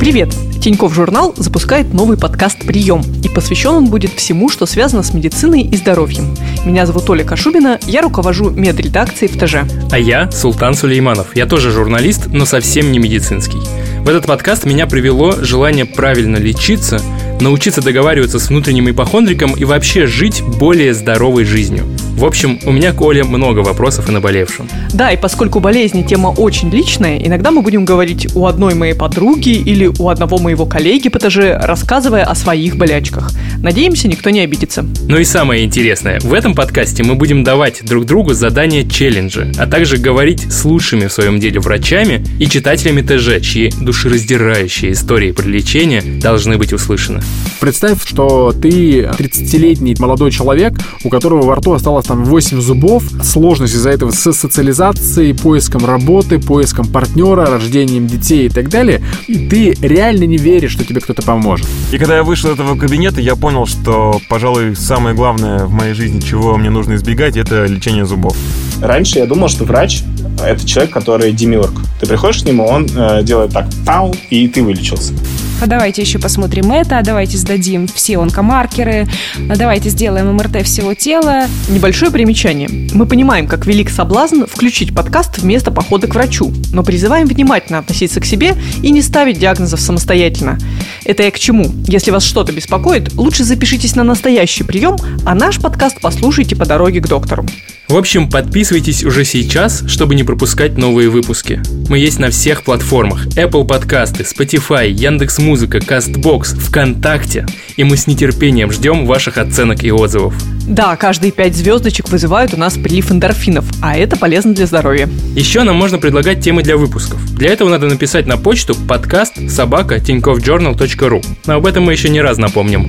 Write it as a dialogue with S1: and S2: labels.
S1: Привет! Тиньков журнал запускает новый подкаст «Прием», и посвящен он будет всему, что связано с медициной и здоровьем. Меня зовут Оля Кашубина, я руковожу медредакцией в ТЖ.
S2: А я Султан Сулейманов. Я тоже журналист, но совсем не медицинский. В этот подкаст меня привело желание правильно лечиться, научиться договариваться с внутренним ипохондриком и вообще жить более здоровой жизнью. В общем, у меня к Оле много вопросов и наболевшим.
S1: Да, и поскольку болезни тема очень личная, иногда мы будем говорить у одной моей подруги или у одного моего коллеги по ТЖ, рассказывая о своих болячках. Надеемся, никто не обидится.
S2: Ну и самое интересное, в этом подкасте мы будем давать друг другу задания челленджи, а также говорить с лучшими в своем деле врачами и читателями ТЖ, чьи душераздирающие истории про лечение должны быть услышаны.
S3: Представь, что ты 30-летний молодой человек, у которого во рту осталось там 8 зубов. Сложность из-за этого с социализацией, поиском работы, поиском партнера, рождением детей и так далее. И ты реально не веришь, что тебе кто-то поможет.
S4: И когда я вышел из этого кабинета, я понял, что, пожалуй, самое главное в моей жизни, чего мне нужно избегать, это лечение зубов.
S5: Раньше я думал, что врач — это человек, который демиург. Ты приходишь к нему, он э, делает так, пау, и ты вылечился.
S6: А давайте еще посмотрим это, давайте сдадим все онкомаркеры, а давайте сделаем МРТ всего тела.
S1: Небольшое примечание. Мы понимаем, как велик соблазн включить подкаст вместо похода к врачу, но призываем внимательно относиться к себе и не ставить диагнозов самостоятельно. Это я к чему? Если вас что-то беспокоит, лучше запишитесь на настоящий прием, а наш подкаст послушайте по дороге к доктору.
S2: В общем, подписывайтесь уже сейчас, чтобы не пропускать новые выпуски. Мы есть на всех платформах. Apple подкасты, Spotify, Яндекс Музыка, Castbox, ВКонтакте. И мы с нетерпением ждем ваших оценок и отзывов.
S1: Да, каждые пять звездочек вызывают у нас прилив эндорфинов, а это полезно для здоровья.
S2: Еще нам можно предлагать темы для выпусков. Для этого надо написать на почту подкаст собака tinkovjournal.ru. Но об этом мы еще не раз напомним.